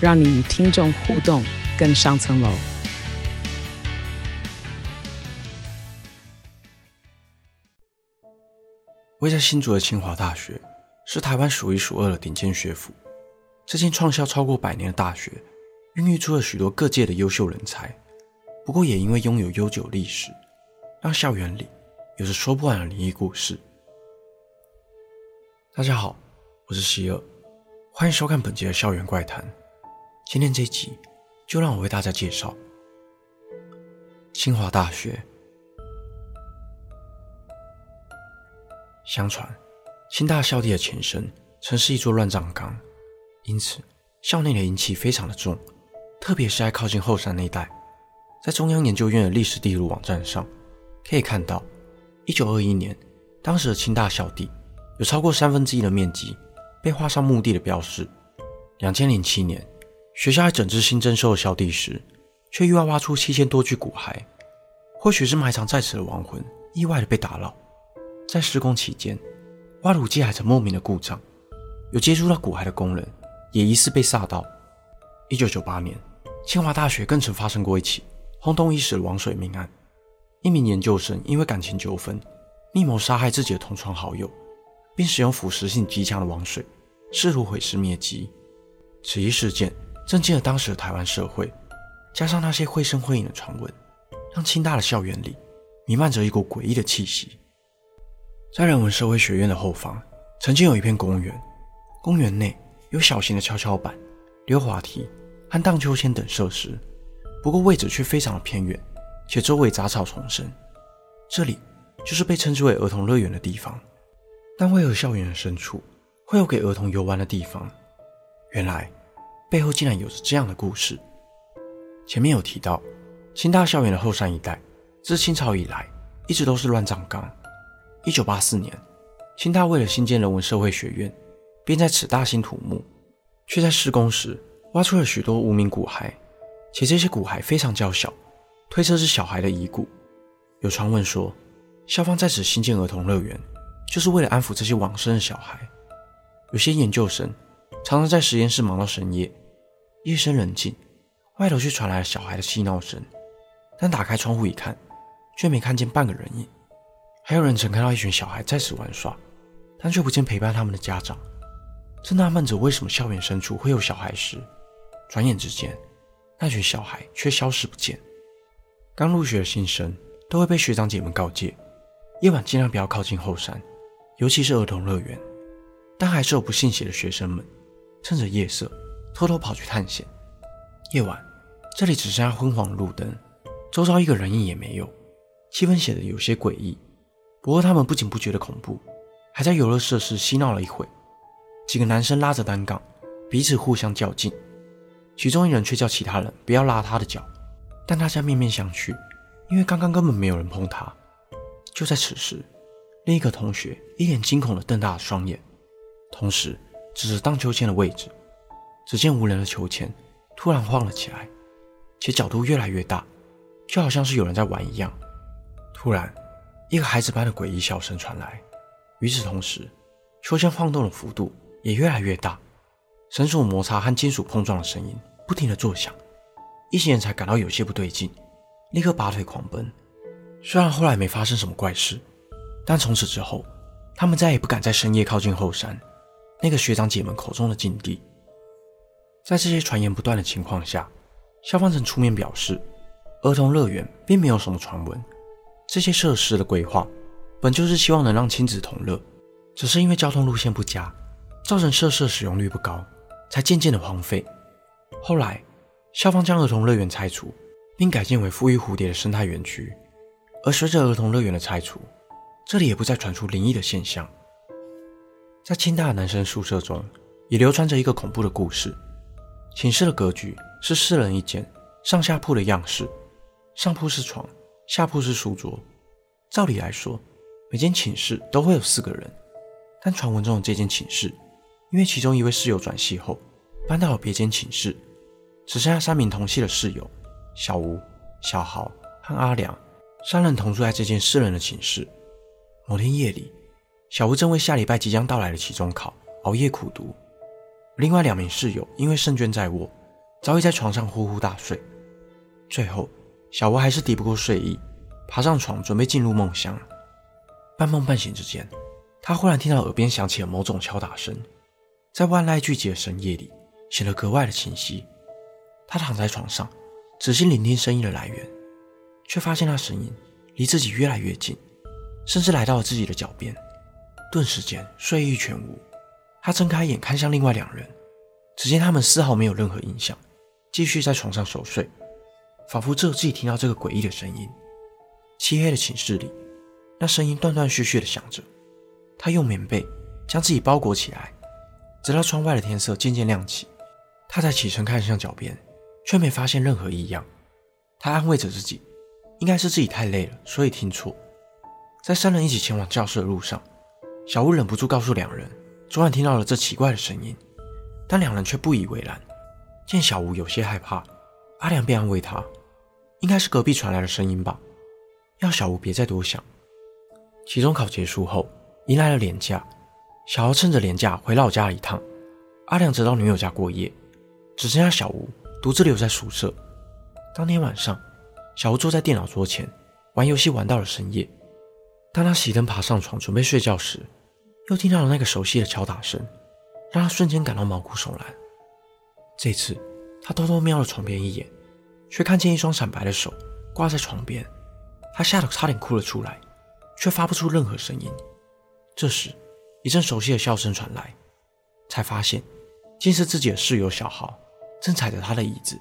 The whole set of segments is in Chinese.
让你与听众互动更上层楼。位在新竹的清华大学是台湾数一数二的顶尖学府。这间创校超过百年的大学，孕育出了许多各界的优秀人才。不过，也因为拥有悠久历史，让校园里有着说不完的灵异故事。大家好，我是希尔，欢迎收看本集的校园怪谈。今天这集就让我为大家介绍清华大学。相传，清大校地的前身曾是一座乱葬岗，因此校内的阴气非常的重。特别是在靠近后山那一带，在中央研究院的历史地图网站上，可以看到，一九二一年，当时的清大校地有超过三分之一的面积被画上墓地的标识。两千零七年，学校在整治新征收的校地时，却意外挖出七千多具骨骸，或许是埋藏在此的亡魂意外的被打扰。在施工期间，挖土机还曾莫名的故障，有接触到骨骸的工人也疑似被煞到。一九九八年，清华大学更曾发生过一起轰动一时的王水命案，一名研究生因为感情纠纷，密谋杀害自己的同窗好友，并使用腐蚀性极强的王水，试图毁尸灭迹。此一事件震惊了当时的台湾社会，加上那些绘声绘影的传闻，让清大的校园里弥漫着一股诡异的气息。在人文社会学院的后方，曾经有一片公园。公园内有小型的跷跷板、溜滑梯和荡秋千等设施，不过位置却非常的偏远，且周围杂草丛生。这里就是被称之为儿童乐园的地方。但为何校园的深处会有给儿童游玩的地方？原来背后竟然有着这样的故事。前面有提到，清大校园的后山一带，自清朝以来一直都是乱葬岗。一九八四年，清大为了新建人文社会学院，便在此大兴土木，却在施工时挖出了许多无名骨骸，且这些骨骸非常娇小，推测是小孩的遗骨。有传闻说，校方在此新建儿童乐园，就是为了安抚这些往生的小孩。有些研究生常常在实验室忙到深夜，夜深人静，外头却传来了小孩的嬉闹声，但打开窗户一看，却没看见半个人影。还有人曾看到一群小孩在此玩耍，但却不见陪伴他们的家长。正纳闷着为什么校园深处会有小孩时，转眼之间，那群小孩却消失不见。刚入学的新生都会被学长姐们告诫，夜晚尽量不要靠近后山，尤其是儿童乐园。但还是有不信邪的学生们，趁着夜色偷偷跑去探险。夜晚，这里只剩下昏黄的路灯，周遭一个人影也没有，气氛显得有些诡异。不过他们不仅不觉得恐怖，还在游乐设施嬉闹了一会。几个男生拉着单杠，彼此互相较劲。其中一人却叫其他人不要拉他的脚，但大家面面相觑，因为刚刚根本没有人碰他。就在此时，另一个同学一脸惊恐地瞪大了双眼，同时指着荡秋千的位置。只见无人的秋千突然晃了起来，且角度越来越大，就好像是有人在玩一样。突然，一个孩子般的诡异笑声传来，与此同时，秋千晃动的幅度也越来越大，绳索摩擦和金属碰撞的声音不停的作响。一行人才感到有些不对劲，立刻拔腿狂奔。虽然后来没发生什么怪事，但从此之后，他们再也不敢在深夜靠近后山那个学长姐们口中的禁地。在这些传言不断的情况下，校方曾出面表示，儿童乐园并没有什么传闻。这些设施的规划本就是希望能让亲子同乐，只是因为交通路线不佳，造成设施使用率不高，才渐渐的荒废。后来，校方将儿童乐园拆除，并改建为富裕蝴蝶的生态园区。而随着儿童乐园的拆除，这里也不再传出灵异的现象。在清大的男生宿舍中，也流传着一个恐怖的故事：寝室的格局是四人一间，上下铺的样式，上铺是床，下铺是书桌。照理来说，每间寝室都会有四个人，但传闻中的这间寝室，因为其中一位室友转系后搬到了别间寝室，只剩下三名同系的室友小吴、小豪和阿良，三人同住在这间四人的寝室。某天夜里，小吴正为下礼拜即将到来的期中考熬夜苦读，另外两名室友因为胜券在握，早已在床上呼呼大睡。最后，小吴还是抵不过睡意，爬上床准备进入梦乡。半梦半醒之间，他忽然听到耳边响起了某种敲打声，在万籁俱寂的深夜里，显得格外的清晰。他躺在床上，仔细聆听声音的来源，却发现那声音离自己越来越近。甚至来到了自己的脚边，顿时间睡意全无。他睁开眼看向另外两人，只见他们丝毫没有任何印象，继续在床上熟睡，仿佛只有自己听到这个诡异的声音。漆黑的寝室里，那声音断断续续的响着。他用棉被将自己包裹起来，直到窗外的天色渐渐亮起，他才起身看向脚边，却没发现任何异样。他安慰着自己，应该是自己太累了，所以听错。在三人一起前往教室的路上，小吴忍不住告诉两人，昨晚听到了这奇怪的声音，但两人却不以为然。见小吴有些害怕，阿良便安慰他：“应该是隔壁传来的声音吧，要小吴别再多想。”期中考结束后，迎来了年假，小豪趁着年假回老家一趟，阿良则到女友家过夜，只剩下小吴独自留在宿舍。当天晚上，小吴坐在电脑桌前玩游戏，玩到了深夜。当他熄灯爬上床准备睡觉时，又听到了那个熟悉的敲打声，让他瞬间感到毛骨悚然。这次，他偷偷瞄了床边一眼，却看见一双惨白的手挂在床边，他吓得差点哭了出来，却发不出任何声音。这时，一阵熟悉的笑声传来，才发现竟是自己的室友小豪，正踩着他的椅子，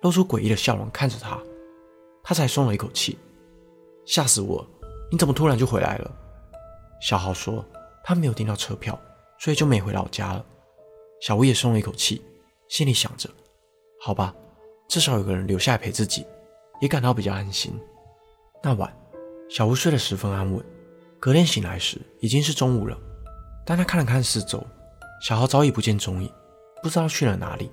露出诡异的笑容看着他，他才松了一口气，吓死我。你怎么突然就回来了？小豪说：“他没有订到车票，所以就没回老家了。”小吴也松了一口气，心里想着：“好吧，至少有个人留下来陪自己，也感到比较安心。”那晚，小吴睡得十分安稳。隔天醒来时已经是中午了，但他看了看四周，小豪早已不见踪影，不知道去了哪里。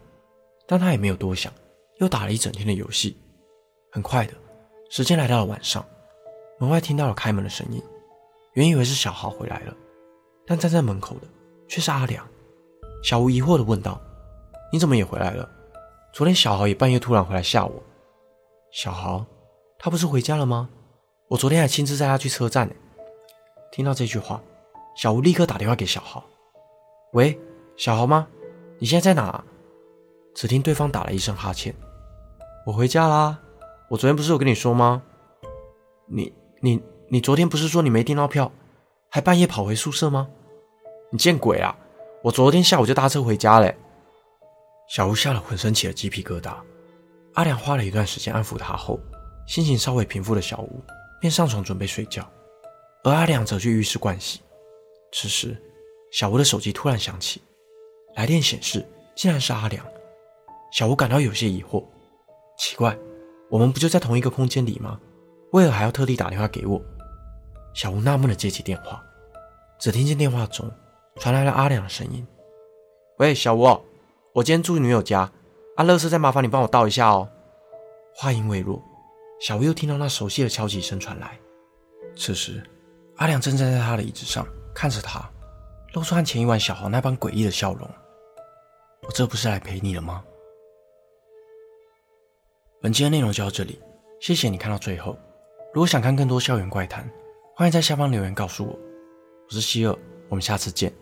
但他也没有多想，又打了一整天的游戏。很快的，时间来到了晚上。门外听到了开门的声音，原以为是小豪回来了，但站在门口的却是阿良。小吴疑惑地问道：“你怎么也回来了？昨天小豪也半夜突然回来吓我。”小豪，他不是回家了吗？我昨天还亲自载他去车站呢。听到这句话，小吴立刻打电话给小豪：“喂，小豪吗？你现在在哪？”只听对方打了一声哈欠：“我回家啦。我昨天不是有跟你说吗？你。”你你昨天不是说你没订到票，还半夜跑回宿舍吗？你见鬼啊！我昨天下午就搭车回家嘞。小吴吓得浑身起了鸡皮疙瘩。阿良花了一段时间安抚他后，心情稍微平复的小吴便上床准备睡觉，而阿良则去浴室盥洗。此时，小吴的手机突然响起，来电显示竟然是阿良。小吴感到有些疑惑，奇怪，我们不就在同一个空间里吗？为何还要特地打电话给我？小吴纳闷地接起电话，只听见电话中传来了阿良的声音：“喂，小吴，我今天住女友家，阿乐是再麻烦你帮我倒一下哦。”话音未落，小吴又听到那熟悉的敲击声传来。此时，阿良正站在他的椅子上看着他，露出和前一晚小豪那般诡异的笑容。“我这不是来陪你了吗？”本期的内容就到这里，谢谢你看到最后。如果想看更多校园怪谈，欢迎在下方留言告诉我。我是希尔，我们下次见。